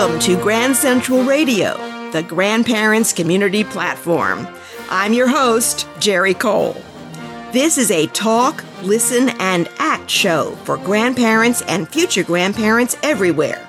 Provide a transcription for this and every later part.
Welcome to Grand Central Radio, the grandparents community platform. I'm your host, Jerry Cole. This is a talk, listen, and act show for grandparents and future grandparents everywhere.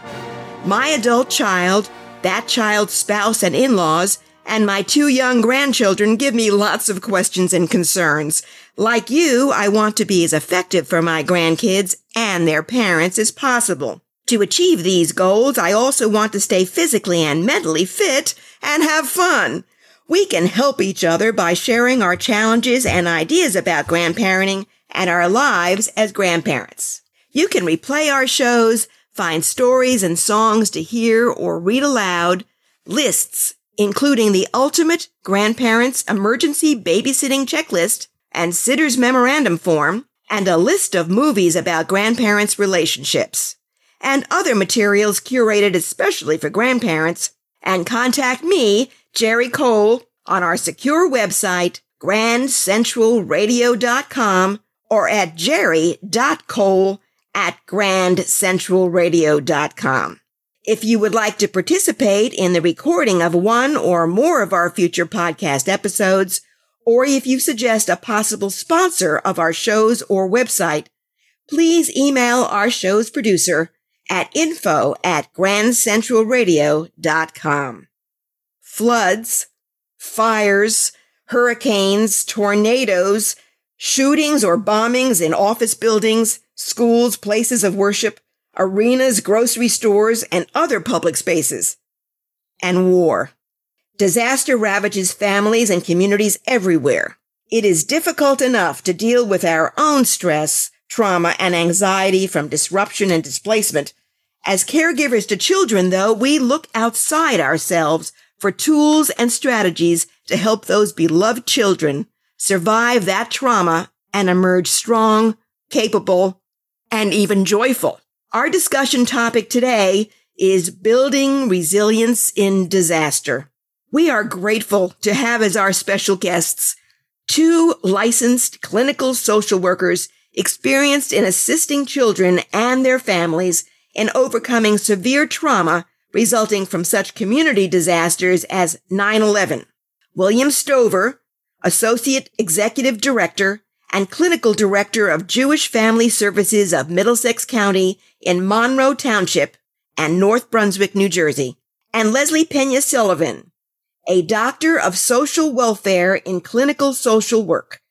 My adult child, that child's spouse and in laws, and my two young grandchildren give me lots of questions and concerns. Like you, I want to be as effective for my grandkids and their parents as possible. To achieve these goals, I also want to stay physically and mentally fit and have fun. We can help each other by sharing our challenges and ideas about grandparenting and our lives as grandparents. You can replay our shows, find stories and songs to hear or read aloud, lists, including the ultimate grandparents emergency babysitting checklist and sitter's memorandum form, and a list of movies about grandparents' relationships and other materials curated especially for grandparents, and contact me, Jerry Cole, on our secure website, grandcentralradio.com or at jerry.cole at grandcentralradio.com. If you would like to participate in the recording of one or more of our future podcast episodes, or if you suggest a possible sponsor of our shows or website, please email our show's producer, at info at grandcentralradio.com. Floods, fires, hurricanes, tornadoes, shootings or bombings in office buildings, schools, places of worship, arenas, grocery stores, and other public spaces. And war. Disaster ravages families and communities everywhere. It is difficult enough to deal with our own stress, trauma, and anxiety from disruption and displacement as caregivers to children, though, we look outside ourselves for tools and strategies to help those beloved children survive that trauma and emerge strong, capable, and even joyful. Our discussion topic today is building resilience in disaster. We are grateful to have as our special guests two licensed clinical social workers experienced in assisting children and their families in overcoming severe trauma resulting from such community disasters as 9-11. William Stover, Associate Executive Director and Clinical Director of Jewish Family Services of Middlesex County in Monroe Township and North Brunswick, New Jersey, and Leslie Pena Sullivan, a Doctor of Social Welfare in Clinical Social Work,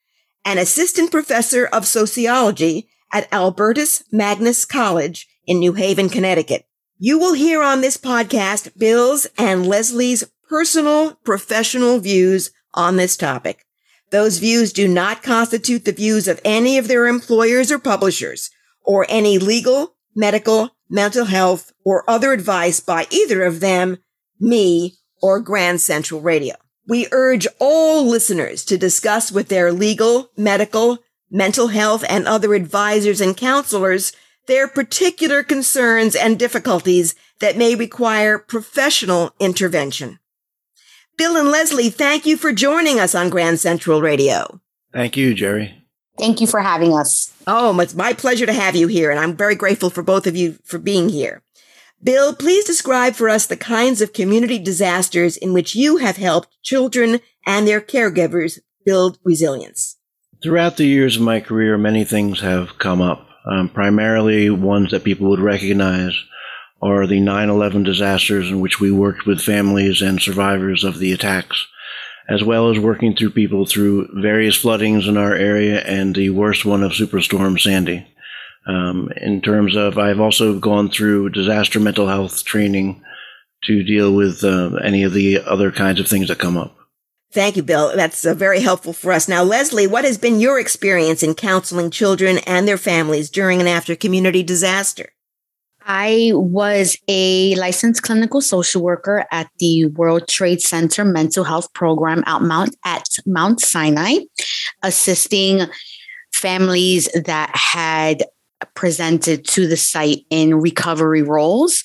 an Assistant Professor of Sociology at Albertus Magnus College in New Haven, Connecticut. You will hear on this podcast Bill's and Leslie's personal professional views on this topic. Those views do not constitute the views of any of their employers or publishers or any legal, medical, mental health, or other advice by either of them, me, or Grand Central Radio. We urge all listeners to discuss with their legal, medical, mental health, and other advisors and counselors their particular concerns and difficulties that may require professional intervention. Bill and Leslie, thank you for joining us on Grand Central Radio. Thank you, Jerry. Thank you for having us. Oh, it's my pleasure to have you here, and I'm very grateful for both of you for being here. Bill, please describe for us the kinds of community disasters in which you have helped children and their caregivers build resilience. Throughout the years of my career, many things have come up um, primarily ones that people would recognize are the 9-11 disasters in which we worked with families and survivors of the attacks, as well as working through people through various floodings in our area and the worst one of Superstorm Sandy. Um, in terms of, I've also gone through disaster mental health training to deal with uh, any of the other kinds of things that come up. Thank you, Bill. That's uh, very helpful for us. Now, Leslie, what has been your experience in counseling children and their families during and after community disaster? I was a licensed clinical social worker at the World Trade Center mental health program at Mount at Mount Sinai, assisting families that had presented to the site in recovery roles.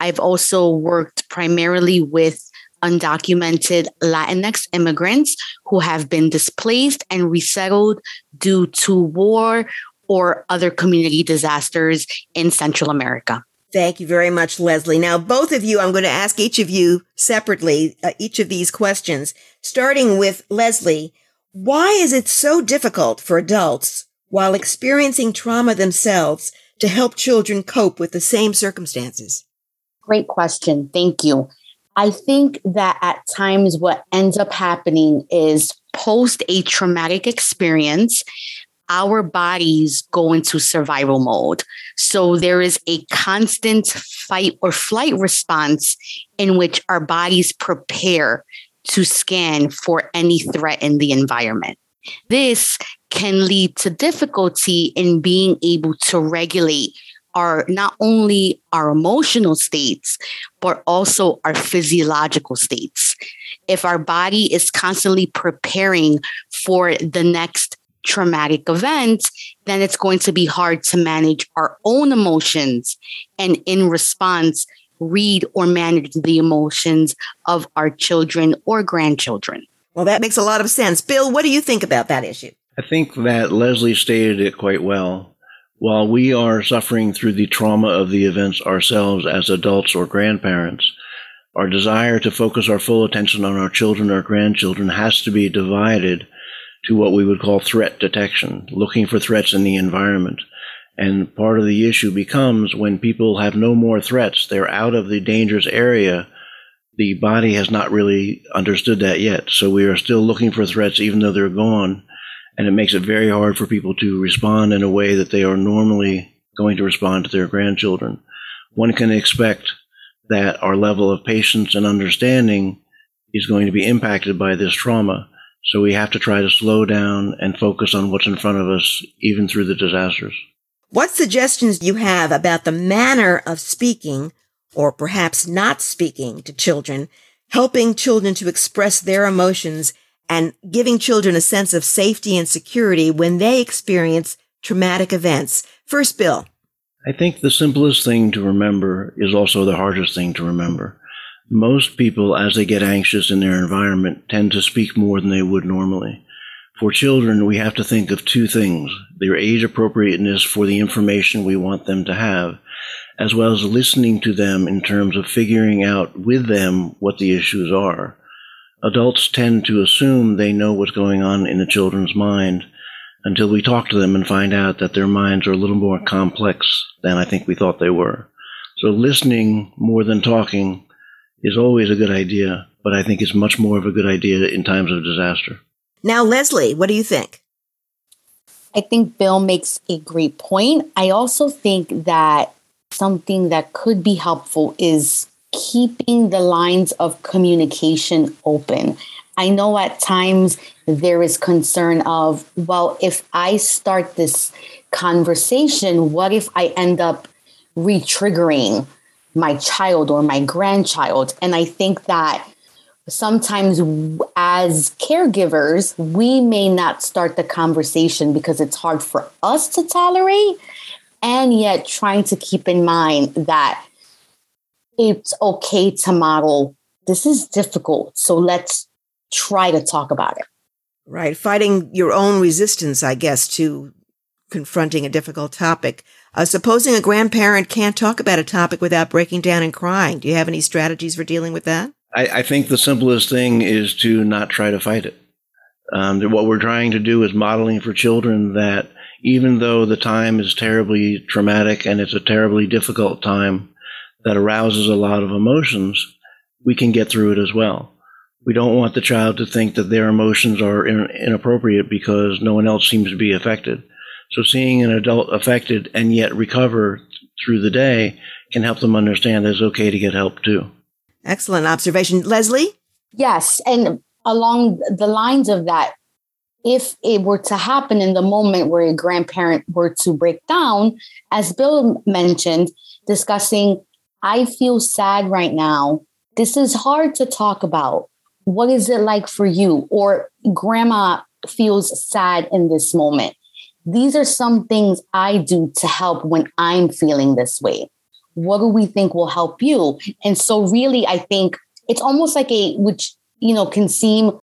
I've also worked primarily with undocumented Latinx immigrants who have been displaced and resettled due to war or other community disasters in Central America. Thank you very much, Leslie. Now, both of you, I'm going to ask each of you separately uh, each of these questions, starting with Leslie. Why is it so difficult for adults while experiencing trauma themselves to help children cope with the same circumstances? Great question. Thank you. I think that at times what ends up happening is post a traumatic experience, our bodies go into survival mode. So there is a constant fight or flight response in which our bodies prepare to scan for any threat in the environment. This can lead to difficulty in being able to regulate our not only our emotional states but also our physiological states. If our body is constantly preparing for the next traumatic event then it's going to be hard to manage our own emotions and in response read or manage the emotions of our children or grandchildren. Well that makes a lot of sense. Bill what do you think about that issue? I think that leslie stated it quite well while we are suffering through the trauma of the events ourselves as adults or grandparents, our desire to focus our full attention on our children or grandchildren has to be divided to what we would call threat detection, looking for threats in the environment. And part of the issue becomes when people have no more threats, they're out of the dangerous area. The body has not really understood that yet. So we are still looking for threats even though they're gone and it makes it very hard for people to respond in a way that they are normally going to respond to their grandchildren. One can expect that our level of patience and understanding is going to be impacted by this trauma. So we have to try to slow down and focus on what's in front of us, even through the disasters. What suggestions do you have about the manner of speaking, or perhaps not speaking to children, helping children to express their emotions and giving children a sense of safety and security when they experience traumatic events. First, Bill. I think the simplest thing to remember is also the hardest thing to remember. Most people, as they get anxious in their environment, tend to speak more than they would normally. For children, we have to think of two things their age appropriateness for the information we want them to have, as well as listening to them in terms of figuring out with them what the issues are adults tend to assume they know what's going on in the children's mind until we talk to them and find out that their minds are a little more complex than I think we thought they were. So listening more than talking is always a good idea, but I think it's much more of a good idea in times of disaster. Now, Leslie, what do you think? I think Bill makes a great point. I also think that something that could be helpful is keeping the lines of communication open. I know at times there is concern of, well, if I start this conversation, what if I end up re triggering my child or my grandchild? And I think that sometimes as caregivers, we may not start the conversation because it's hard for us to tolerate. And yet, trying to keep in mind that it's okay to model this is difficult. So let's try to talk about it. Right. Fighting your own resistance, I guess, to confronting a difficult topic. Uh, supposing a grandparent can't talk about a topic without breaking down and crying. Do you have any strategies for dealing with that? I, I think the simplest thing is to not try to fight it. Um, what we're trying to do is modeling for children that even though the time is terribly traumatic and it's a terribly difficult time, that arouses a lot of emotions, we can get through it as well. We don't want the child to think that their emotions are in, inappropriate because no one else seems to be affected. So seeing an adult affected and yet recover through the day can help them understand that it's okay to get help too. Excellent observation. Leslie? Yes. And along the lines of that, if it were to happen in the moment where a grandparent were to break down, as Bill mentioned, discussing I feel sad right now. This is hard to talk about. What is it like for you? Or grandma feels sad in this moment. These are some things I do to help when I'm feeling this way. What do we think will help you? And so, really, I think it's almost like a, which, you know, can seem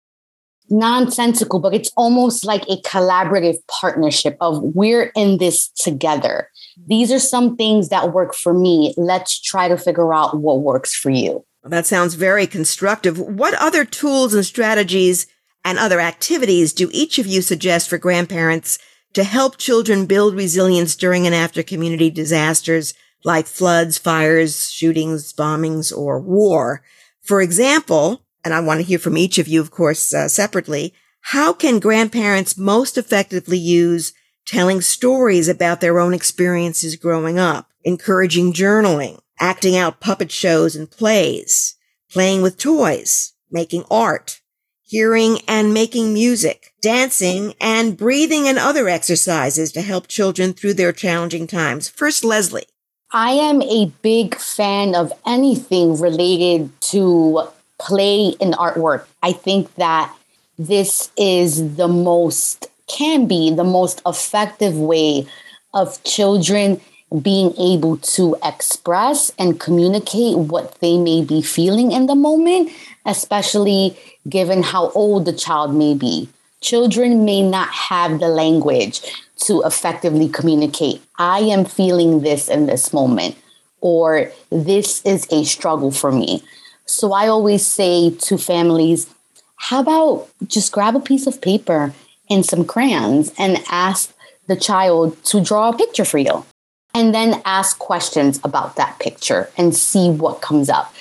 nonsensical, but it's almost like a collaborative partnership of we're in this together. These are some things that work for me. Let's try to figure out what works for you. That sounds very constructive. What other tools and strategies and other activities do each of you suggest for grandparents to help children build resilience during and after community disasters like floods, fires, shootings, bombings, or war? For example, and I want to hear from each of you, of course, uh, separately, how can grandparents most effectively use telling stories about their own experiences growing up, encouraging journaling, acting out puppet shows and plays, playing with toys, making art, hearing and making music, dancing, and breathing and other exercises to help children through their challenging times. First, Leslie. I am a big fan of anything related to play in artwork. I think that this is the most, can be the most effective way of children being able to express and communicate what they may be feeling in the moment, especially given how old the child may be. Children may not have the language to effectively communicate. I am feeling this in this moment, or this is a struggle for me. So I always say to families, how about just grab a piece of paper and some crayons and ask the child to draw a picture for you? And then ask questions about that picture and see what comes up.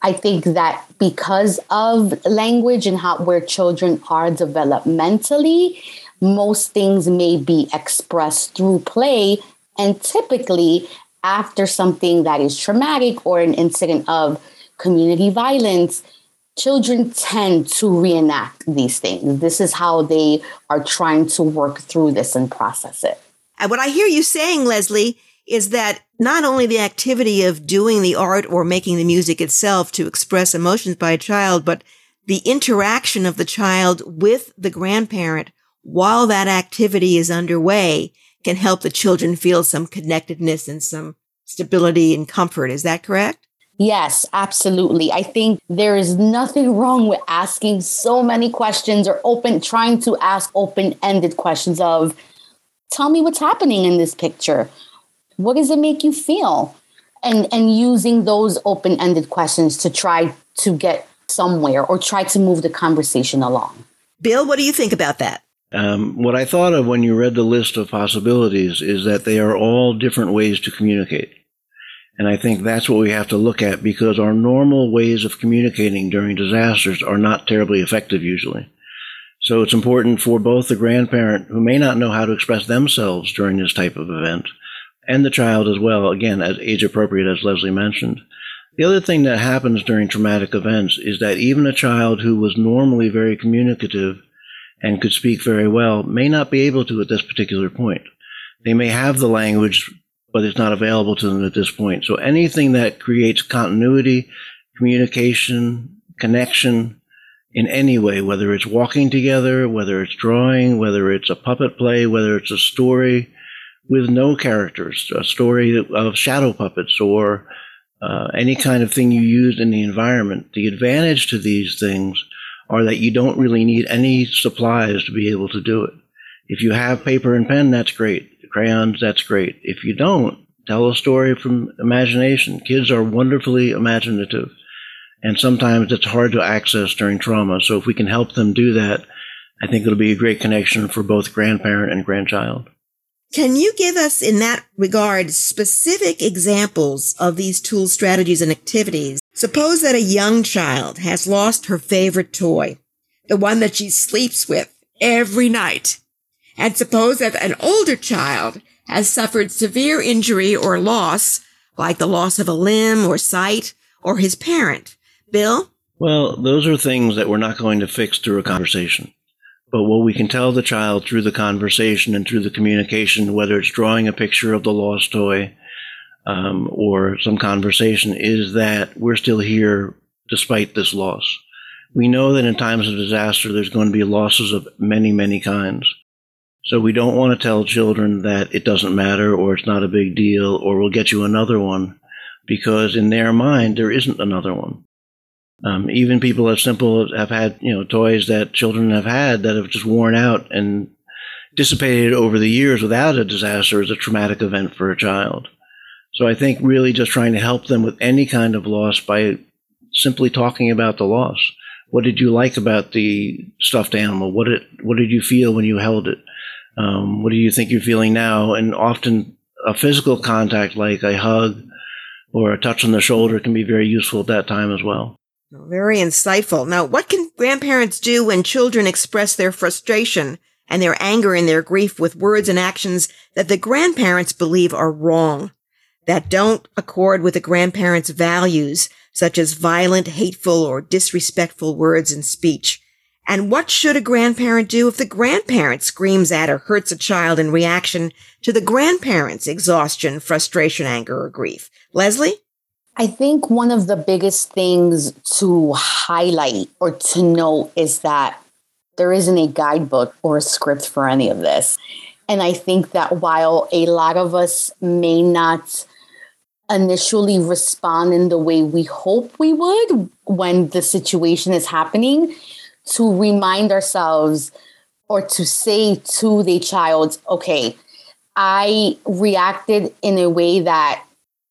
I think that because of language and how where children are developmentally, most things may be expressed through play. And typically, after something that is traumatic or an incident of community violence, children tend to reenact these things. This is how they are trying to work through this and process it. And what I hear you saying, Leslie, is that not only the activity of doing the art or making the music itself to express emotions by a child, but the interaction of the child with the grandparent while that activity is underway can help the children feel some connectedness and some stability and comfort. Is that correct? Yes, absolutely. I think there is nothing wrong with asking so many questions or open, trying to ask open ended questions of, tell me what's happening in this picture. What does it make you feel? And and using those open-ended questions to try to get somewhere or try to move the conversation along. Bill, what do you think about that? Um, what I thought of when you read the list of possibilities is that they are all different ways to communicate. And I think that's what we have to look at because our normal ways of communicating during disasters are not terribly effective usually. So it's important for both the grandparent who may not know how to express themselves during this type of event and the child as well, again, as age appropriate, as Leslie mentioned. The other thing that happens during traumatic events is that even a child who was normally very communicative and could speak very well may not be able to at this particular point. They may have the language, but it's not available to them at this point. So anything that creates continuity, communication, connection in any way, whether it's walking together, whether it's drawing, whether it's a puppet play, whether it's a story, with no characters, a story of shadow puppets or uh, any kind of thing you use in the environment. The advantage to these things are that you don't really need any supplies to be able to do it. If you have paper and pen, that's great. Crayons, that's great. If you don't, tell a story from imagination. Kids are wonderfully imaginative, and sometimes it's hard to access during trauma. So if we can help them do that, I think it'll be a great connection for both grandparent and grandchild. Can you give us, in that regard, specific examples of these tools, strategies and activities? Suppose that a young child has lost her favorite toy, the one that she sleeps with every night. And suppose that an older child has suffered severe injury or loss, like the loss of a limb or sight, or his parent. Bill? Well, those are things that we're not going to fix through a conversation. But what we can tell the child through the conversation and through the communication, whether it's drawing a picture of the lost toy um, or some conversation, is that we're still here despite this loss. We know that in times of disaster, there's going to be losses of many, many kinds. So we don't want to tell children that it doesn't matter or it's not a big deal or we'll get you another one because in their mind, there isn't another one. Um, even people as simple have had, you know, toys that children have had that have just worn out and dissipated over the years without a disaster is a traumatic event for a child. So I think really just trying to help them with any kind of loss by simply talking about the loss. What did you like about the stuffed animal? What did what did you feel when you held it? Um, what do you think you're feeling now? And often a physical contact like a hug or a touch on the shoulder can be very useful at that time as well. Very insightful. Now, what can grandparents do when children express their frustration and their anger and their grief with words and actions that the grandparents believe are wrong, that don't accord with the grandparents' values, such as violent, hateful, or disrespectful words and speech? And what should a grandparent do if the grandparent screams at or hurts a child in reaction to the grandparent's exhaustion, frustration, anger, or grief? Leslie? I think one of the biggest things to highlight or to note is that there isn't a guidebook or a script for any of this. And I think that while a lot of us may not initially respond in the way we hope we would when the situation is happening, to remind ourselves or to say to the child, okay, I reacted in a way that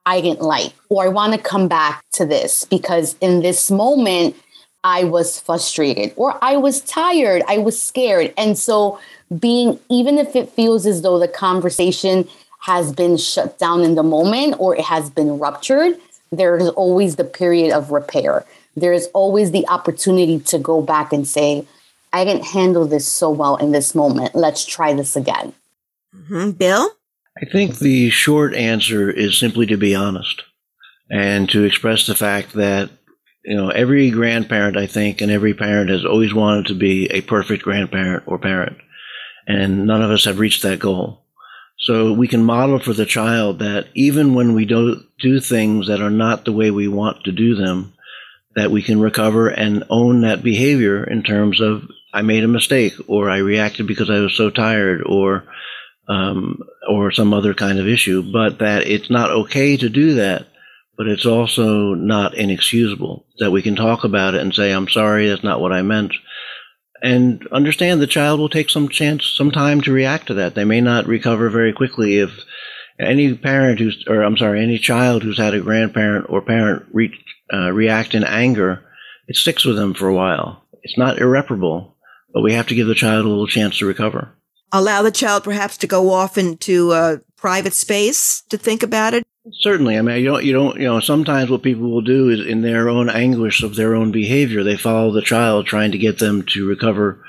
I didn't like, or I want to come back to this because in this moment, I was frustrated or I was tired, I was scared. And so, being, even if it feels as though the conversation has been shut down in the moment or it has been ruptured, there is always the period of repair there's always the opportunity to go back and say, I didn't handle this so well in this moment. Let's try this again. Mm-hmm. Bill? I think the short answer is simply to be honest and to express the fact that, you know, every grandparent, I think, and every parent has always wanted to be a perfect grandparent or parent. And none of us have reached that goal. So we can model for the child that even when we don't do things that are not the way we want to do them, that we can recover and own that behavior in terms of I made a mistake or I reacted because I was so tired or um, or some other kind of issue, but that it's not okay to do that, but it's also not inexcusable that we can talk about it and say, I'm sorry, that's not what I meant. And understand the child will take some chance, some time to react to that. They may not recover very quickly if any parent who's, or I'm sorry, any child who's had a grandparent or parent reach uh, react in anger, it sticks with them for a while. It's not irreparable, but we have to give the child a little chance to recover. Allow the child perhaps to go off into a private space to think about it. Certainly, I mean, you don't, you don't, you know, sometimes what people will do is in their own anguish of their own behavior, they follow the child trying to get them to recover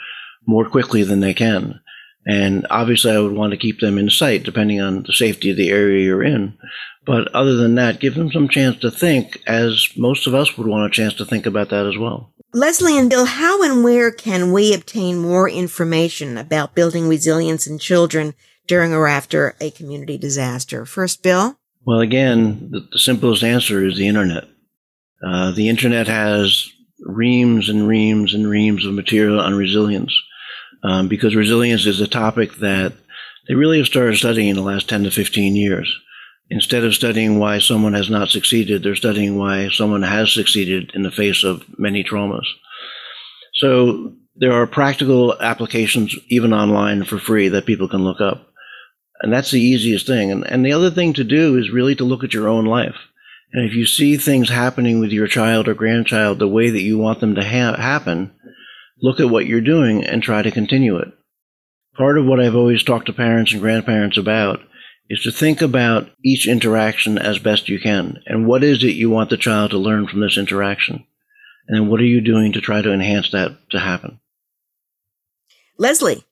more quickly than they can. And obviously, I would want to keep them in sight, depending on the safety of the area you're in. But other than that, give them some chance to think, as most of us would want a chance to think about that as well. Leslie and Bill, how and where can we obtain more information about building resilience in children during or after a community disaster? First, Bill? Well, again, the, simplest answer is the internet. Uh, the internet has reams and reams and reams of material on resilience um, because resilience is a topic that they really have started studying in the last 10 to 15 years. Instead of studying why someone has not succeeded, they're studying why someone has succeeded in the face of many traumas. So there are practical applications even online for free that people can look up. And that's the easiest thing. And, and the other thing to do is really to look at your own life. And if you see things happening with your child or grandchild the way that you want them to ha- happen, look at what you're doing and try to continue it. Part of what I've always talked to parents and grandparents about is to think about each interaction as best you can. And what is it you want the child to learn from this interaction? And then what are you doing to try to enhance that to happen? Leslie.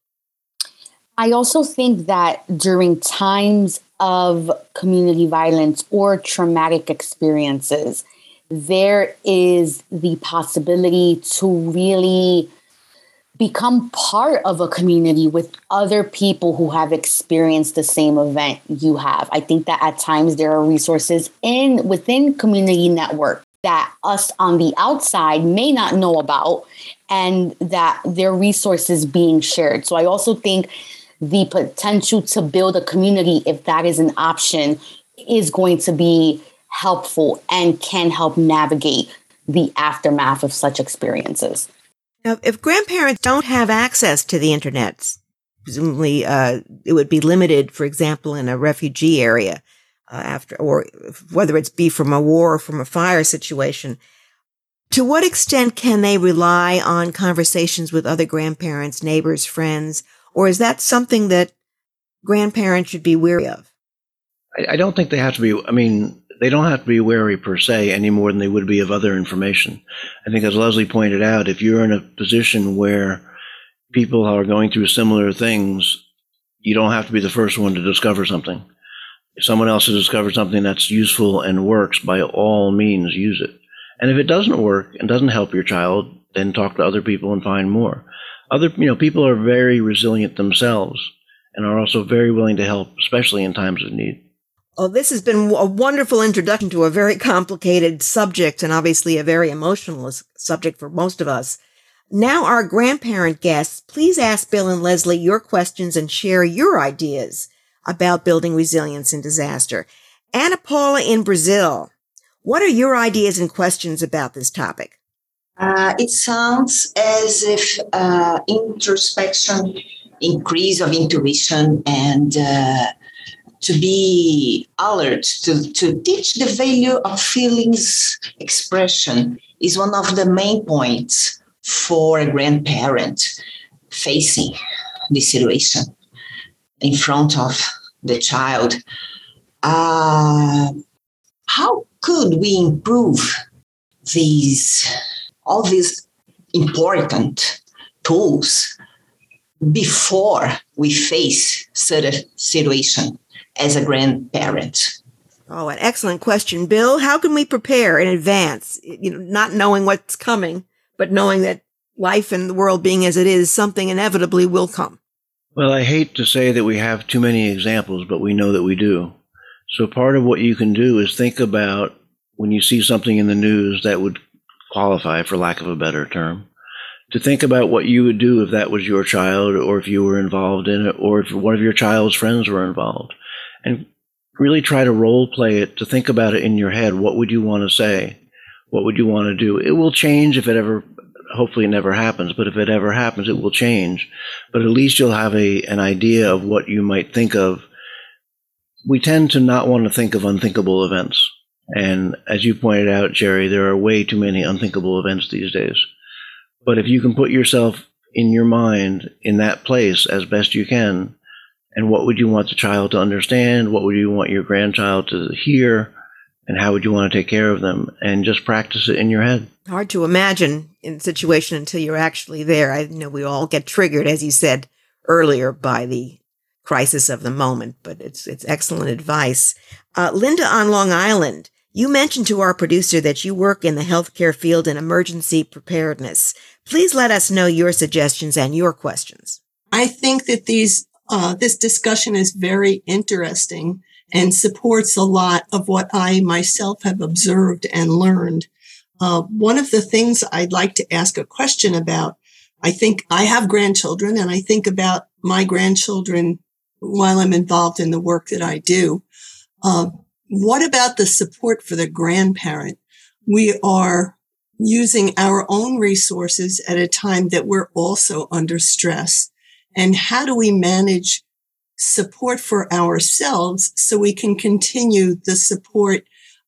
I also think that during times of community violence or traumatic experiences, there is the possibility to really become part of a community with other people who have experienced the same event you have. I think that at times there are resources in within community network that us on the outside may not know about and that their resources being shared. So I also think the potential to build a community if that is an option is going to be helpful and can help navigate the aftermath of such experiences. Now, if grandparents don't have access to the internet, presumably uh, it would be limited, for example, in a refugee area uh, after, or whether it's be from a war or from a fire situation. To what extent can they rely on conversations with other grandparents, neighbors, friends, or is that something that grandparents should be wary of? I, I don't think they have to be. I mean, they don't have to be wary per se any more than they would be of other information. I think, as Leslie pointed out, if you're in a position where people are going through similar things, you don't have to be the first one to discover something. If someone else has discovered something that's useful and works, by all means, use it. And if it doesn't work and doesn't help your child, then talk to other people and find more. Other, you know, people are very resilient themselves and are also very willing to help, especially in times of need. Oh, this has been a wonderful introduction to a very complicated subject and obviously a very emotional subject for most of us. Now, our grandparent guests, please ask Bill and Leslie your questions and share your ideas about building resilience in disaster. Anna Paula in Brazil, what are your ideas and questions about this topic? Uh, it sounds as if uh, introspection, increase of intuition, and uh, to be alert, to, to teach the value of feelings expression is one of the main points for a grandparent facing this situation in front of the child. Uh, how could we improve these all these important tools before we face such a situation as a grandparent? Oh, an excellent question, Bill. How can we prepare in advance? You know, not knowing what's coming but knowing that life and the world being as it is, something inevitably will come. Well, I hate to say that we have too many examples, but we know that we do. So part of what you can do is think about when you see something in the news that would qualify, for lack of a better term, to think about what you would do if that was your child or if you were involved in it or if one of your child's friends were involved. And really try to role play it, to think about it in your head. What would you want to say? what would you want to do? It will change if it ever, hopefully it never happens, but if it ever happens, it will change. But at least you'll have a, an idea of what you might think of. We tend to not want to think of unthinkable events. And as you pointed out, Jerry, there are way too many unthinkable events these days. But if you can put yourself in your mind in that place as best you can, and what would you want the child to understand? What would you want your grandchild to hear? and how would you want to take care of them? And just practice it in your head. Hard to imagine in the situation until you're actually there. I know we all get triggered as you said earlier by the crisis of the moment but it's it's excellent advice. Uh, linda on long island you mentioned to our producer that you work in the healthcare field in emergency preparedness. Please let us know your suggestions and your questions. I think that these uh, this discussion is very interesting and supports a lot of what I myself have observed and learned. Uh, one of the things I'd like to ask a question about, I think I have grandchildren and I think about my grandchildren while I'm involved in the work that I do. Uh, what about the support for the grandparent? We are using our own resources at a time that we're also under stress. And how do we manage support for ourselves so we can continue the support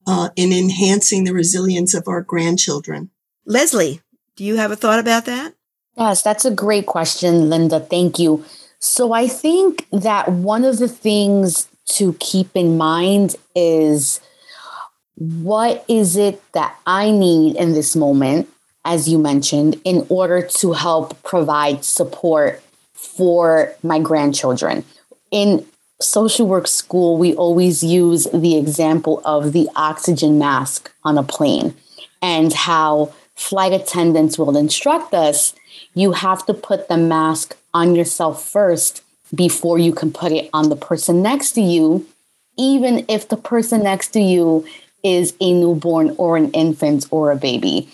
uh, in enhancing the resilience of our grandchildren. Leslie, do you have a thought about that? Yes, that's a great question, Linda. Thank you. So I think that one of the things to keep in mind is what is it that I need in this moment, as you mentioned, in order to help provide support for my grandchildren in social work school, we always use the example of the oxygen mask on a plane and how flight attendants will instruct us you have to put the mask on yourself first before you can put it on the person next to you, even if the person next to you is a newborn or an infant or a baby.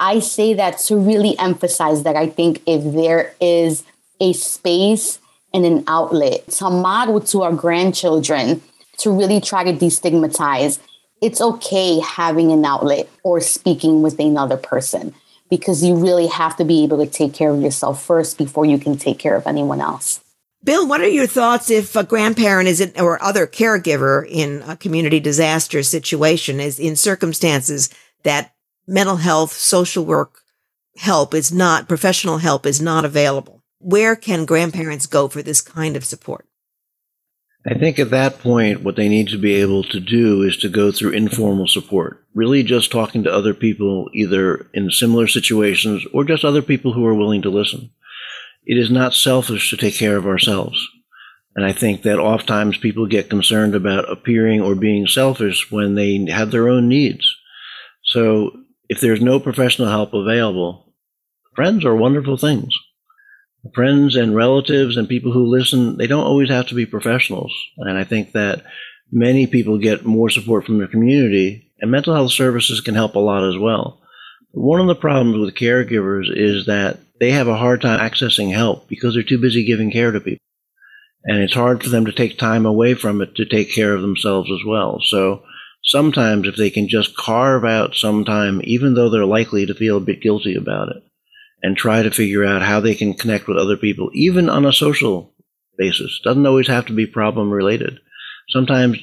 I say that to really emphasize that I think if there is a space and an outlet to model to our grandchildren to really try to destigmatize it's okay having an outlet or speaking with another person because you really have to be able to take care of yourself first before you can take care of anyone else. Bill, what are your thoughts if a grandparent is in, or other caregiver in a community disaster situation is in circumstances that mental health, social work help is not, professional help is not available? Where can grandparents go for this kind of support? I think at that point, what they need to be able to do is to go through informal support. Really just talking to other people, either in similar situations or just other people who are willing to listen. It is not selfish to take care of ourselves. And I think that oftentimes people get concerned about appearing or being selfish when they have their own needs. So if there's no professional help available, friends are wonderful things friends and relatives and people who listen, they don't always have to be professionals. And I think that many people get more support from their community, and mental health services can help a lot as well. One of the problems with caregivers is that they have a hard time accessing help because they're too busy giving care to people. And it's hard for them to take time away from it to take care of themselves as well. So sometimes if they can just carve out some time, even though they're likely to feel a bit guilty about it, and try to figure out how they can connect with other people, even on a social basis. Doesn't always have to be problem related. Sometimes,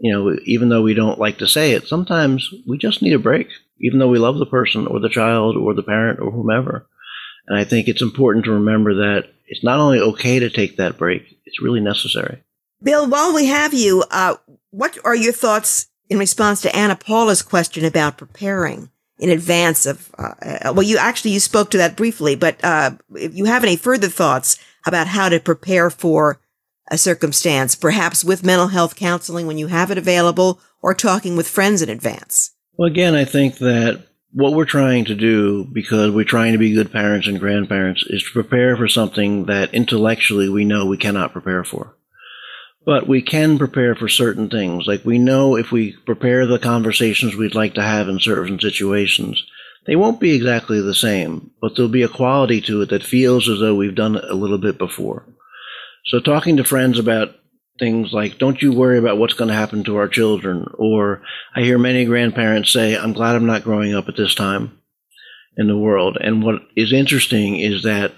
you know, even though we don't like to say it, sometimes we just need a break, even though we love the person or the child or the parent or whomever. And I think it's important to remember that it's not only okay to take that break, it's really necessary. Bill, while we have you, uh, what are your thoughts in response to Anna Paula's question about preparing? In advance of uh, uh, well you actually you spoke to that briefly but uh, if you have any further thoughts about how to prepare for a circumstance perhaps with mental health counseling when you have it available or talking with friends in advance? Well again i think that what we're trying to do because we're trying to be good parents and grandparents is to prepare for something that intellectually we know we cannot prepare for but we can prepare for certain things. Like we know if we prepare the conversations we'd like to have in certain situations, they won't be exactly the same, but there'll be a quality to it that feels as though we've done it a little bit before. So talking to friends about things like, don't you worry about what's going to happen to our children. Or I hear many grandparents say, I'm glad I'm not growing up at this time in the world. And what is interesting is that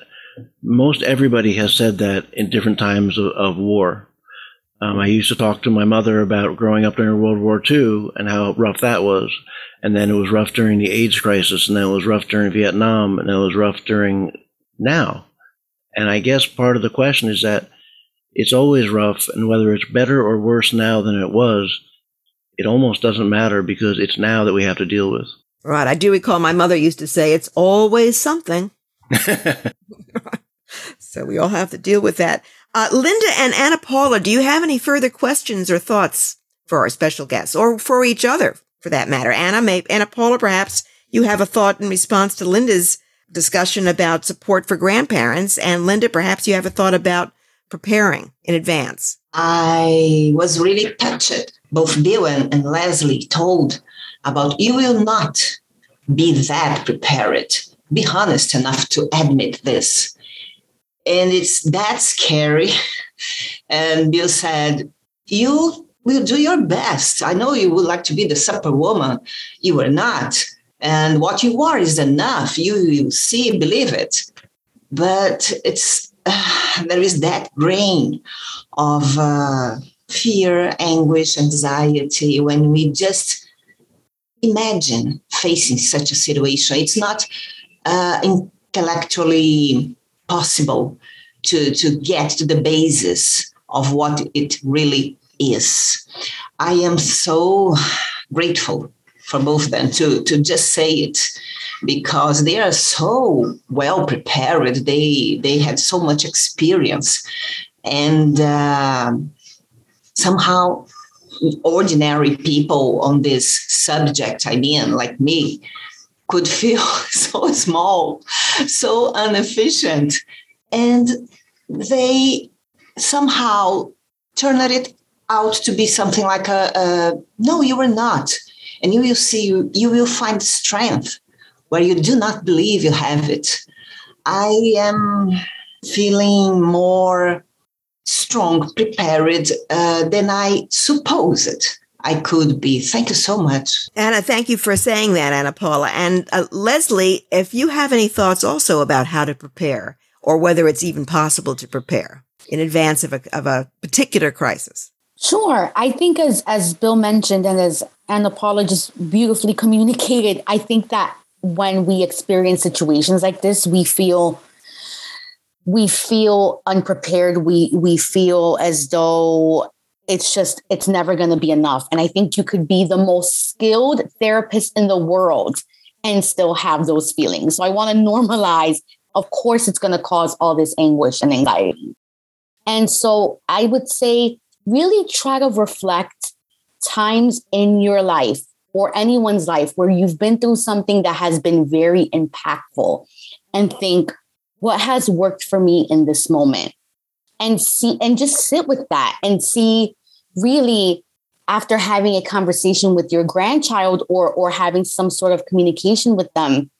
most everybody has said that in different times of, of war. Um, I used to talk to my mother about growing up during World War II and how rough that was. And then it was rough during the AIDS crisis, and then it was rough during Vietnam, and then it was rough during now. And I guess part of the question is that it's always rough, and whether it's better or worse now than it was, it almost doesn't matter because it's now that we have to deal with. Right. I do recall my mother used to say, it's always something. so we all have to deal with that. Uh, Linda and Anna Paula, do you have any further questions or thoughts for our special guests or for each other for that matter? Anna, may, Anna Paula, perhaps you have a thought in response to Linda's discussion about support for grandparents. And Linda, perhaps you have a thought about preparing in advance. I was really touched. Both Bill and, and Leslie told about you will not be that prepared. Be honest enough to admit this and it's that scary. And Bill said, You will do your best. I know you would like to be the superwoman. You are not. And what you are is enough. You, see, believe it. But it's uh, there is that grain of uh, fear, anguish, anxiety when we just imagine facing such a situation. It's not uh, intellectually possible to, to get to the basis of what it really is. I am so grateful for both of them to, to just say it because they are so well prepared. They they had so much experience, and uh, somehow ordinary people on this subject, I mean, like me, could feel so small, so inefficient. And they somehow turned it out to be something like a, a no, you are not. And you will see, you, you will find strength where you do not believe you have it. I am feeling more strong, prepared uh, than I supposed. I could be. Thank you so much. Anna, thank you for saying that, Anna Paula. And uh, Leslie, if you have any thoughts also about how to prepare or whether it's even possible to prepare in advance of a, of a particular crisis. Sure. I think as, as Bill mentioned and as Anna Paula just beautifully communicated, I think that when we experience situations like this, we feel we feel unprepared. We we feel as though it's just it's never going to be enough. And I think you could be the most skilled therapist in the world and still have those feelings. So I want to normalize. Of course, it's going to cause all this anguish and anxiety. And so I would say really try to reflect times in your life or anyone's life where you've been through something that has been very impactful and think, what has worked for me in this moment? And see, and just sit with that and see really after having a conversation with your grandchild or or having some sort of communication with them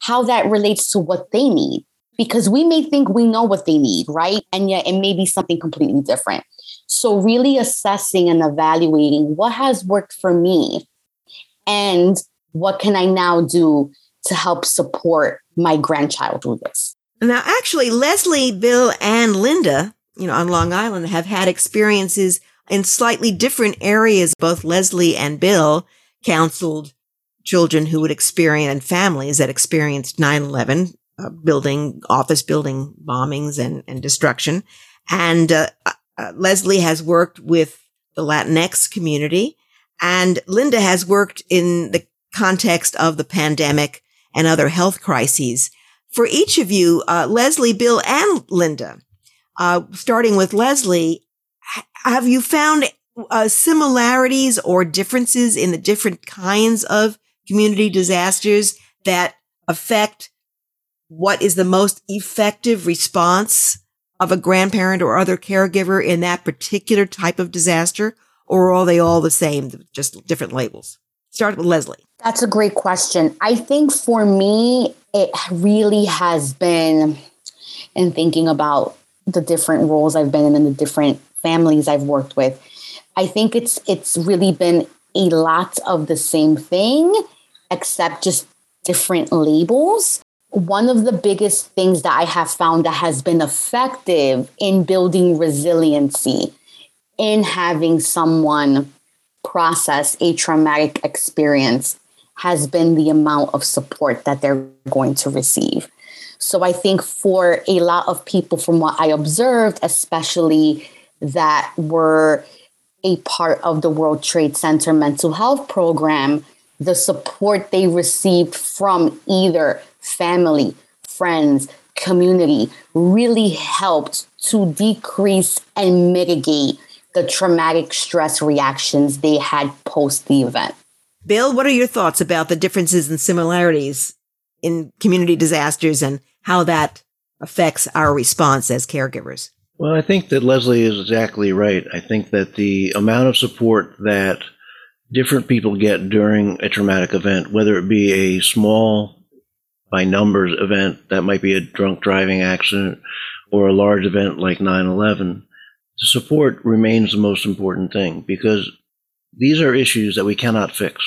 how that relates to what they need. Because we may think we know what they need right? And yet it may be something completely different. So really assessing and evaluating what has worked for me and what can i now do to help support my grandchild with this now actually leslie bill and linda you know on long island have had experiences in slightly different areas. Both Leslie and Bill counseled children who would experience and families that experienced 9-11 uh, building office building bombings and, and destruction and uh, uh, leslie has worked with the latinx community and linda has worked in the context of the pandemic and other health crises for each of you uh, leslie bill and linda uh, starting with leslie have you found uh, similarities or differences in the different kinds of community disasters that affect what is the most effective response of a grandparent or other caregiver in that particular type of disaster? Or are they all the same, just different labels? Start with Leslie. That's a great question. I think for me, it really has been in thinking about the different roles I've been in and the different families I've worked with, I think it's it's really been a lot of the same thing, except just different labels. One of the biggest things that I have found that has been effective in building resiliency, in having someone process a traumatic experience, has been the amount of support that they're going to receive. So I think for a lot of people, from what I observed, especially that were a part of the World Trade Center mental health program, the support they received from either family, friends, community really helped to decrease and mitigate the traumatic stress reactions they had post the event. Bill, what are your thoughts about the differences and similarities in community disasters and how that affects our response as caregivers? Well, I think that Leslie is exactly right. I think that the amount of support that different people get during a traumatic event, whether it be a small by numbers event that might be a drunk driving accident or a large event like 9 11, the support remains the most important thing because these are issues that we cannot fix.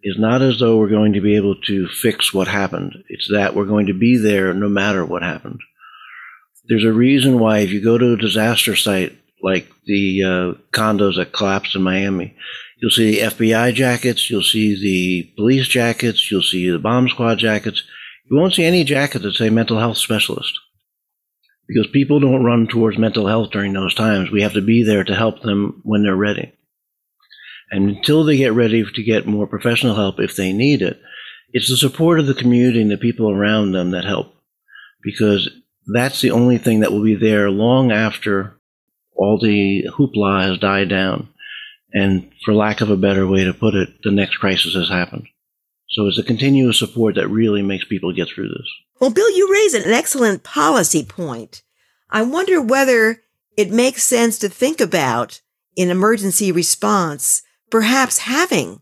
It's not as though we're going to be able to fix what happened, it's that we're going to be there no matter what happened. There's a reason why if you go to a disaster site like the uh, condos that collapsed in Miami, you'll see the FBI jackets, you'll see the police jackets, you'll see the bomb squad jackets. You won't see any jacket that say mental health specialist because people don't run towards mental health during those times. We have to be there to help them when they're ready. And until they get ready to get more professional help if they need it, it's the support of the community and the people around them that help. Because that's the only thing that will be there long after all the hoopla has died down. And for lack of a better way to put it, the next crisis has happened. So it's a continuous support that really makes people get through this. Well, Bill, you raise an excellent policy point. I wonder whether it makes sense to think about in emergency response, perhaps having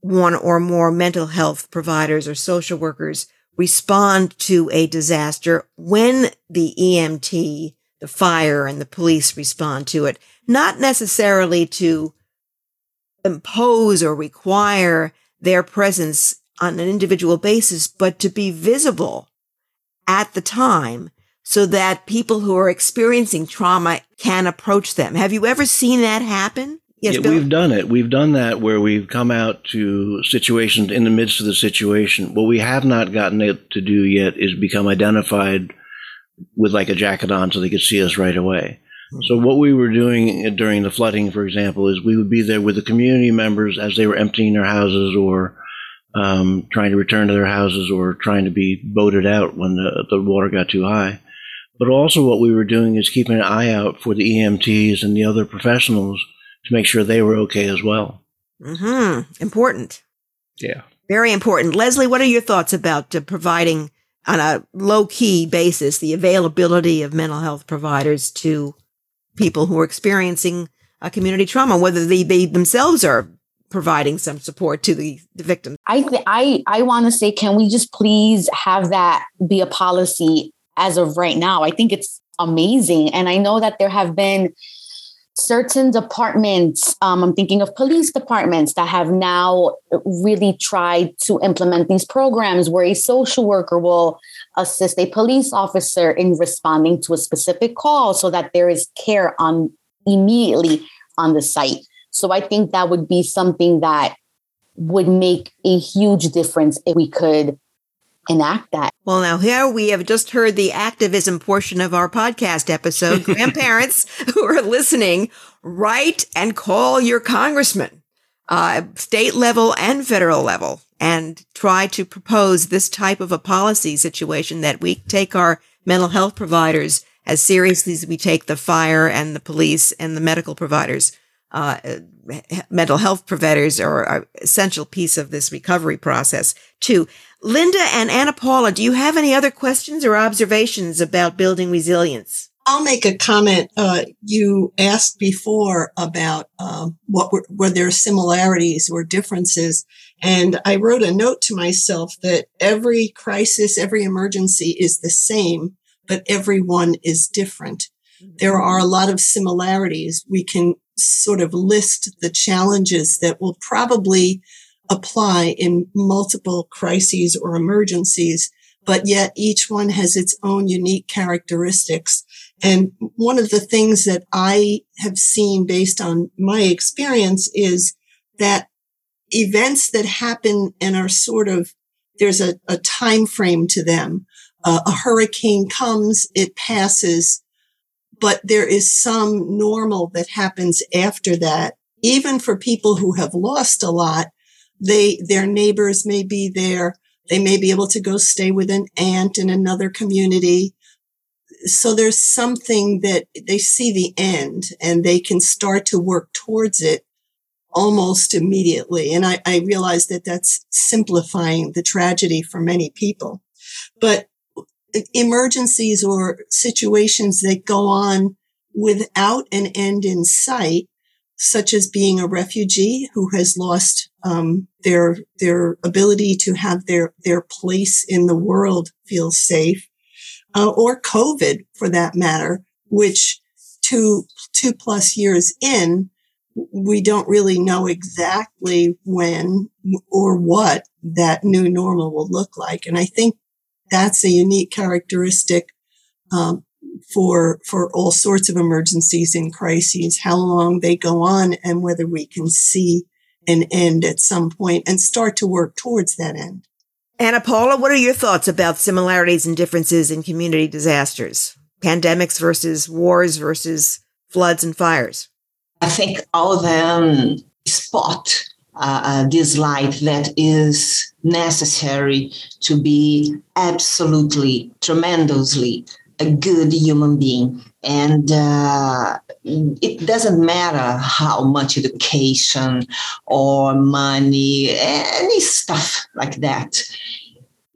one or more mental health providers or social workers respond to a disaster when the EMT, the fire and the police respond to it, not necessarily to impose or require their presence on an individual basis, but to be visible at the time so that people who are experiencing trauma can approach them. Have you ever seen that happen? Yes, yeah, we've done it. We've done that where we've come out to situations in the midst of the situation. What we have not gotten it to do yet is become identified with like a jacket on so they could see us right away. So what we were doing during the flooding, for example, is we would be there with the community members as they were emptying their houses or um, trying to return to their houses or trying to be boated out when the, the water got too high. But also what we were doing is keeping an eye out for the EMTs and the other professionals to make sure they were okay as well. Hmm. Important. Yeah. Very important. Leslie, what are your thoughts about uh, providing on a low key basis the availability of mental health providers to people who are experiencing a community trauma, whether they, they themselves are providing some support to the, the victims. I th- I I want to say, can we just please have that be a policy as of right now? I think it's amazing, and I know that there have been certain departments. Um, I'm thinking of police departments that have now really tried to implement these programs where a social worker will assist a police officer in responding to a specific call so that there is care on immediately on the site. So I think that would be something that would make a huge difference if we could enact that. Well, now here we have just heard the activism portion of our podcast episode. Grandparents who are listening, write and call your congressman, uh, state level and federal level and try to propose this type of a policy situation that we take our mental health providers as seriously as we take the fire and the police and the medical providers. Uh, mental health providers are an essential piece of this recovery process too. Linda and Anna Paula, do you have any other questions or observations about building resilience? I'll make a comment. Uh, you asked before about um, what were, were there similarities or differences, and I wrote a note to myself that every crisis, every emergency is the same, but every one is different. There are a lot of similarities. We can sort of list the challenges that will probably apply in multiple crises or emergencies, but yet each one has its own unique characteristics. And one of the things that I have seen based on my experience is that events that happen and are sort of, there's a, a time frame to them. Uh, a hurricane comes, it passes, but there is some normal that happens after that. Even for people who have lost a lot, they, their neighbors may be there. They may be able to go stay with an aunt in another community. So there's something that they see the end and they can start to work towards it almost immediately. And I, I realize that that's simplifying the tragedy for many people. But emergencies or situations that go on without an end in sight, such as being a refugee who has lost um, their their ability to have their their place in the world feel safe, uh, or COVID for that matter, which two two plus years in, we don't really know exactly when or what that new normal will look like, and I think that's a unique characteristic um, for for all sorts of emergencies and crises. How long they go on, and whether we can see an end at some point and start to work towards that end. Anna Paula, what are your thoughts about similarities and differences in community disasters? Pandemics versus wars versus floods and fires? I think all of them spot uh, uh, this light that is necessary to be absolutely, tremendously a good human being. And uh, it doesn't matter how much education or money, any stuff like that.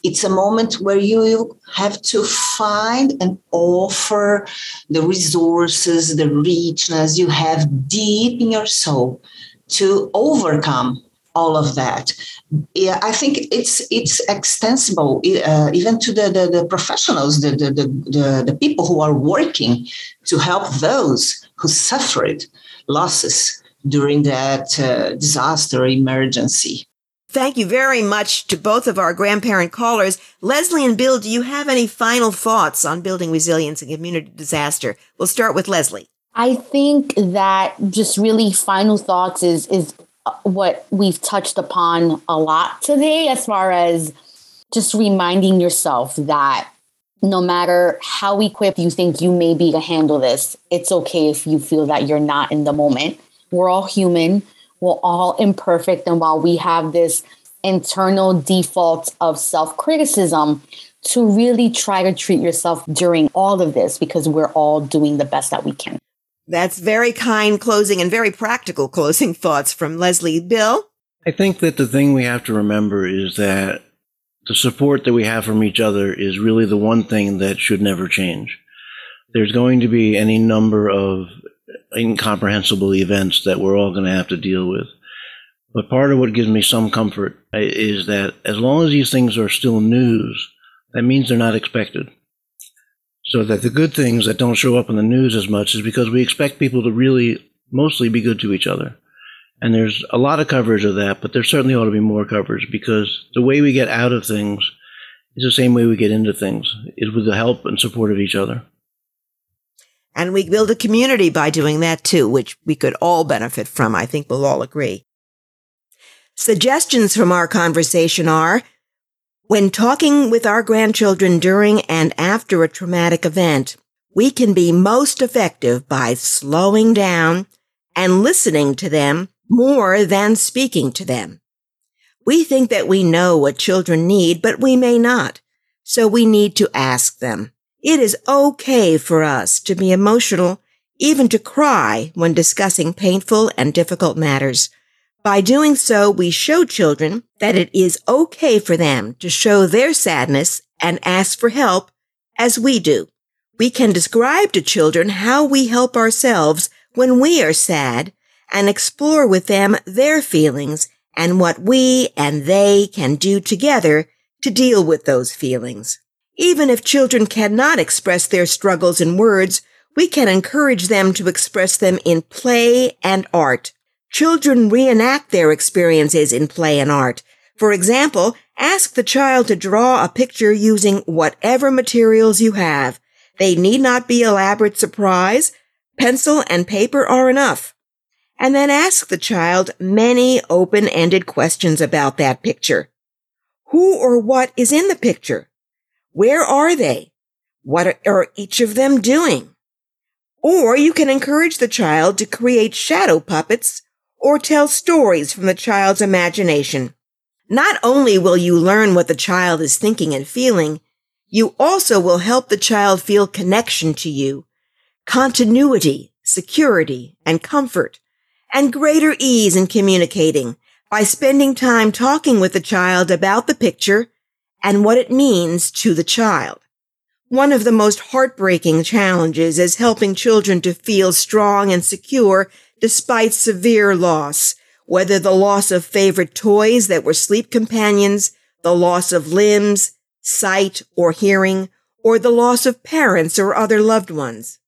It's a moment where you have to find and offer the resources, the richness you have deep in your soul to overcome all of that. Yeah, I think it's it's extensible uh, even to the, the, the professionals, the, the, the, the people who are working to help those who suffered losses during that uh, disaster emergency. Thank you very much to both of our grandparent callers. Leslie and Bill, do you have any final thoughts on building resilience in community disaster? We'll start with Leslie. I think that just really final thoughts is is what we've touched upon a lot today as far as just reminding yourself that no matter how equipped you think you may be to handle this, it's okay if you feel that you're not in the moment. We're all human we're all imperfect. And while we have this internal default of self criticism, to really try to treat yourself during all of this because we're all doing the best that we can. That's very kind closing and very practical closing thoughts from Leslie. Bill? I think that the thing we have to remember is that the support that we have from each other is really the one thing that should never change. There's going to be any number of incomprehensible events that we're all going to have to deal with. But part of what gives me some comfort uh, is that as long as these things are still news, that means they're not expected. So that the good things that don't show up in the news as much is because we expect people to really mostly be good to each other. And there's a lot of coverage of that, but there certainly ought to be more coverage because the way we get out of things is the same way we get into things, is with the help and support of each other. And we build a community by doing that too, which we could all benefit from. I think we'll all agree. Suggestions from our conversation are when talking with our grandchildren during and after a traumatic event, we can be most effective by slowing down and listening to them more than speaking to them. We think that we know what children need, but we may not. So we need to ask them. It is okay for us to be emotional, even to cry when discussing painful and difficult matters. By doing so, we show children that it is okay for them to show their sadness and ask for help as we do. We can describe to children how we help ourselves when we are sad and explore with them their feelings and what we and they can do together to deal with those feelings. Even if children cannot express their struggles in words, we can encourage them to express them in play and art. Children reenact their experiences in play and art. For example, ask the child to draw a picture using whatever materials you have. They need not be elaborate surprise. Pencil and paper are enough. And then ask the child many open-ended questions about that picture. Who or what is in the picture? Where are they? What are each of them doing? Or you can encourage the child to create shadow puppets or tell stories from the child's imagination. Not only will you learn what the child is thinking and feeling, you also will help the child feel connection to you, continuity, security, and comfort, and greater ease in communicating by spending time talking with the child about the picture and what it means to the child. One of the most heartbreaking challenges is helping children to feel strong and secure despite severe loss, whether the loss of favorite toys that were sleep companions, the loss of limbs, sight, or hearing, or the loss of parents or other loved ones.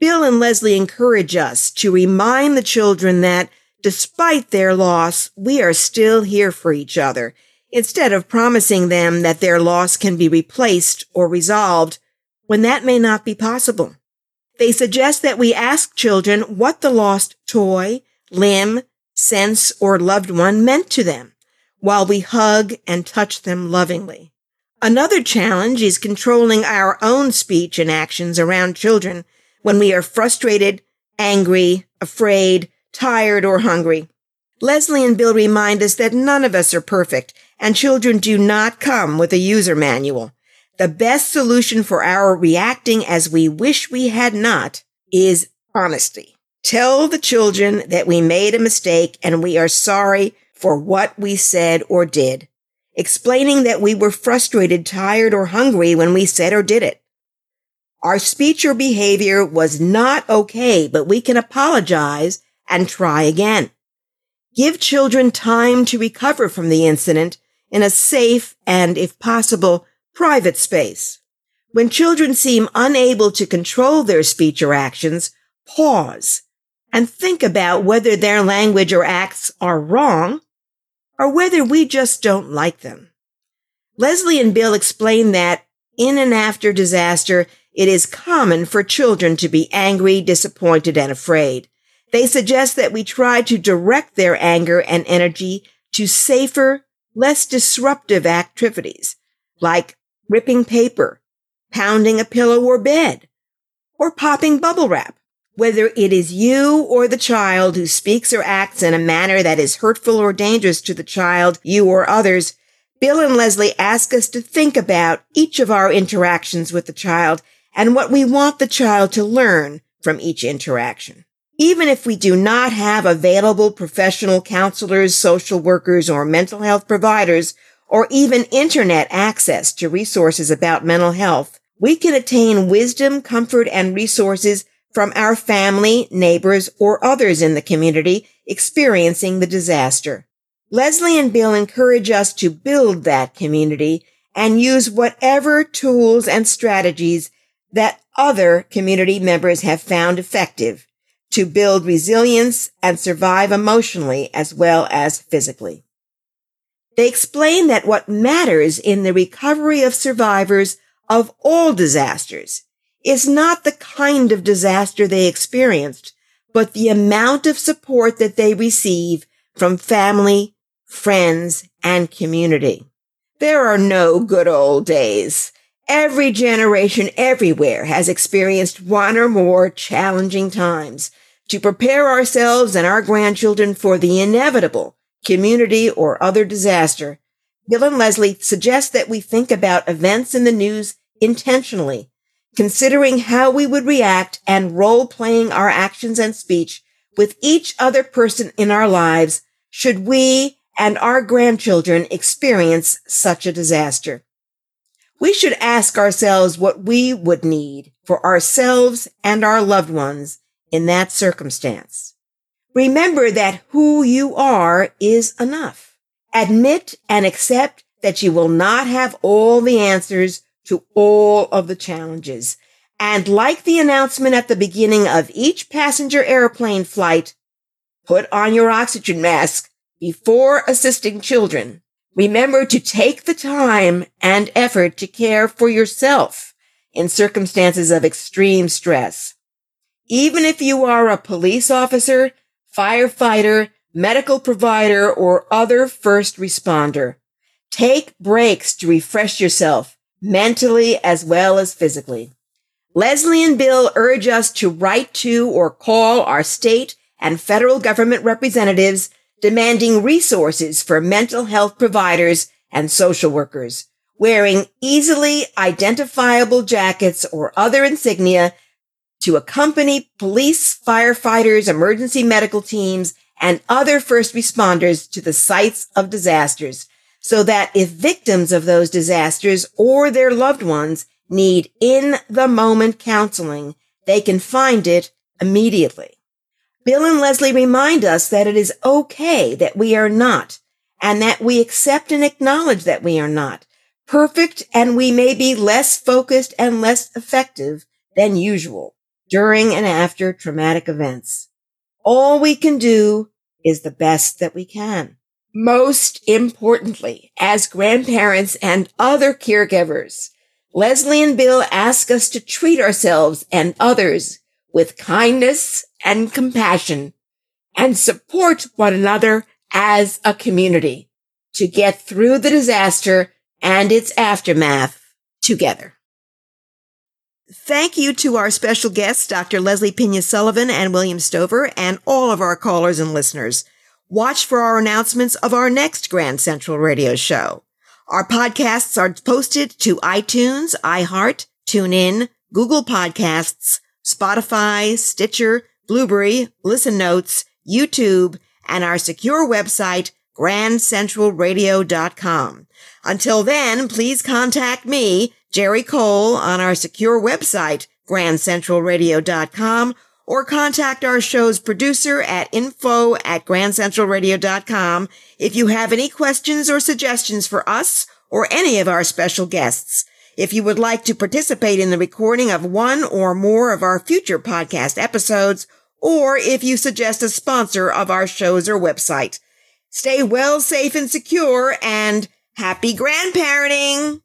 Bill and Leslie encourage us to remind the children that despite their loss, we are still here for each other instead of promising them that their loss can be replaced or resolved when that may not be possible. They suggest that we ask children what the lost toy, limb, sense, or loved one meant to them while we hug and touch them lovingly. Another challenge is controlling our own speech and actions around children when we are frustrated, angry, afraid, tired, or hungry. Leslie and Bill remind us that none of us are perfect and children do not come with a user manual. The best solution for our reacting as we wish we had not is honesty. Tell the children that we made a mistake and we are sorry for what we said or did, explaining that we were frustrated, tired, or hungry when we said or did it. Our speech or behavior was not okay, but we can apologize and try again. Give children time to recover from the incident in a safe and, if possible, private space. When children seem unable to control their speech or actions, pause and think about whether their language or acts are wrong or whether we just don't like them. Leslie and Bill explain that in and after disaster, it is common for children to be angry, disappointed, and afraid. They suggest that we try to direct their anger and energy to safer, less disruptive activities like ripping paper, pounding a pillow or bed, or popping bubble wrap. Whether it is you or the child who speaks or acts in a manner that is hurtful or dangerous to the child, you or others, Bill and Leslie ask us to think about each of our interactions with the child and what we want the child to learn from each interaction. Even if we do not have available professional counselors, social workers, or mental health providers, or even internet access to resources about mental health, we can attain wisdom, comfort, and resources from our family, neighbors, or others in the community experiencing the disaster. Leslie and Bill encourage us to build that community and use whatever tools and strategies that other community members have found effective to build resilience and survive emotionally as well as physically. They explain that what matters in the recovery of survivors of all disasters is not the kind of disaster they experienced, but the amount of support that they receive from family, friends, and community. There are no good old days. Every generation everywhere has experienced one or more challenging times to prepare ourselves and our grandchildren for the inevitable community or other disaster. Bill and Leslie suggest that we think about events in the news intentionally, considering how we would react and role playing our actions and speech with each other person in our lives should we and our grandchildren experience such a disaster. We should ask ourselves what we would need for ourselves and our loved ones in that circumstance. Remember that who you are is enough. Admit and accept that you will not have all the answers to all of the challenges. And like the announcement at the beginning of each passenger airplane flight, put on your oxygen mask before assisting children. Remember to take the time and effort to care for yourself in circumstances of extreme stress. Even if you are a police officer, firefighter, medical provider, or other first responder, take breaks to refresh yourself mentally as well as physically. Leslie and Bill urge us to write to or call our state and federal government representatives demanding resources for mental health providers and social workers, wearing easily identifiable jackets or other insignia to accompany police, firefighters, emergency medical teams, and other first responders to the sites of disasters so that if victims of those disasters or their loved ones need in the moment counseling, they can find it immediately. Bill and Leslie remind us that it is okay that we are not and that we accept and acknowledge that we are not perfect and we may be less focused and less effective than usual during and after traumatic events. All we can do is the best that we can. Most importantly, as grandparents and other caregivers, Leslie and Bill ask us to treat ourselves and others with kindness and compassion and support one another as a community to get through the disaster and its aftermath together. Thank you to our special guests, Dr. Leslie Pena Sullivan and William Stover, and all of our callers and listeners. Watch for our announcements of our next Grand Central Radio show. Our podcasts are posted to iTunes, iHeart, TuneIn, Google Podcasts, Spotify, Stitcher, Blubrry, Listen Notes, YouTube, and our secure website, grandcentralradio.com. Until then, please contact me, Jerry Cole, on our secure website, grandcentralradio.com, or contact our show's producer at info at grandcentralradio.com if you have any questions or suggestions for us or any of our special guests. If you would like to participate in the recording of one or more of our future podcast episodes, or if you suggest a sponsor of our shows or website. Stay well, safe, and secure, and happy grandparenting!